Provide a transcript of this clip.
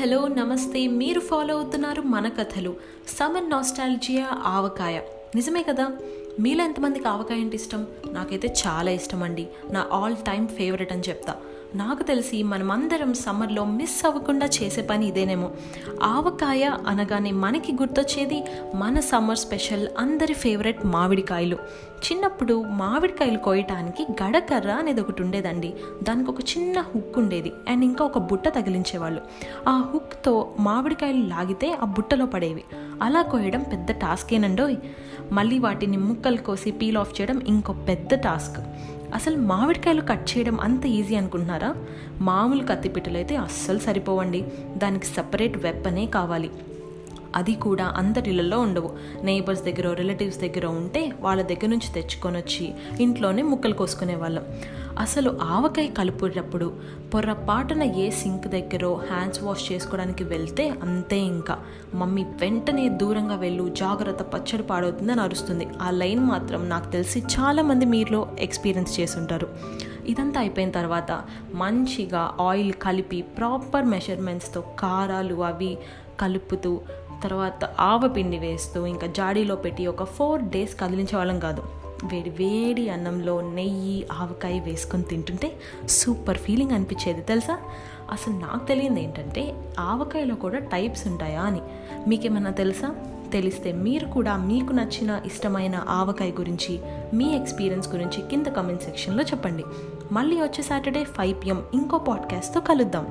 Hello నమస్తే. మీరు follow అవుతున్నారు మన కథలు. సమన్ నాస్టాలజియా ఆవకాయ. నిజమే కదా? మీలో ఎంతమందికి ఆవకాయ అంటే ఇష్టం? నాకైతే చాలా ఇష్టం అండి. నా ఆల్ టైమ్ ఫేవరెట్ అని చెప్తా. నాకు తెలిసి మనమందరం సమ్మర్లో మిస్ అవ్వకుండా చేసే పని ఇదేనేమో. ఆవకాయ అనగానే మనకి గుర్తొచ్చేది మన సమ్మర్ స్పెషల్ అందరి ఫేవరెట్ మామిడికాయలు. చిన్నప్పుడు మామిడికాయలు కోయటానికి గడకర్ర అనేది ఒకటి ఉండేదండి. దానికి ఒక చిన్న హుక్ ఉండేది. అండ్ ఇంకా ఒక బుట్ట తగిలించేవాళ్ళు. ఆ హుక్తో మామిడికాయలు లాగితే ఆ బుట్టలో పడేవి. అలా కోయడం పెద్ద టాస్కేనండోయ్. మళ్ళీ వాటిని ముక్కలు కోసి పీల్ ఆఫ్ చేయడం ఇంకో పెద్ద టాస్క్. అసలు మామిడికాయలు కట్ చేయడం అంత ఈజీ అనుకుంటున్నారా? మామూలు కత్తిపీటలు అయితే అస్సలు సరిపోవండి. దానికి సపరేట్ వెప్పనే కావాలి. అది కూడా అందరిళ్ళల్లో ఉండవు. నైబర్స్ దగ్గర రిలేటివ్స్ దగ్గర ఉంటే వాళ్ళ దగ్గర నుంచి తెచ్చుకొని వచ్చి ఇంట్లోనే ముక్కలు కోసుకునే వాళ్ళం అసలు ఆవకాయ కలుపుటప్పుడు పొరపాటున ఏ సింక్ దగ్గరో హ్యాండ్స్ వాష్ చేసుకోవడానికి వెళ్తే అంతే ఇంకా. మమ్మీ వెంటనే దూరంగా వెళ్ళు జాగ్రత్త పచ్చడి పాడవుతుందని అరుస్తుంది. ఆ లైన్ మాత్రం నాకు తెలిసి చాలామంది మీలో ఎక్స్పీరియన్స్ చేసుంటారు ఇదంతా అయిపోయిన తర్వాత మంచిగా ఆయిల్ కలిపి ప్రాపర్ మెషర్మెంట్స్తో కారాలు అవి కలుపుతూ తర్వాత ఆవపిండి వేస్తూ ఇంకా జాడీలో పెట్టి ఒక ఫోర్ డేస్ కదిలించే వాళ్ళం కాదు. వేడి వేడి అన్నంలో నెయ్యి ఆవకాయ వేసుకొని తింటుంటే సూపర్ ఫీలింగ్ అనిపించేది తెలుసా? అసలు నాకు తెలియంది ఏంటంటే ఆవకాయలో కూడా టైప్స్ ఉంటాయా అని. మీకేమన్నా తెలుసా? తెలిస్తే మీరు కూడా మీకు నచ్చిన ఇష్టమైన ఆవకాయ గురించి మీ ఎక్స్పీరియన్స్ గురించి కింద కమెంట్ సెక్షన్లో చెప్పండి. మళ్ళీ వచ్చే సాటర్డే ఫైవ్ పిఎం ఇంకో పాడ్కాస్ట్తో కలుద్దాం.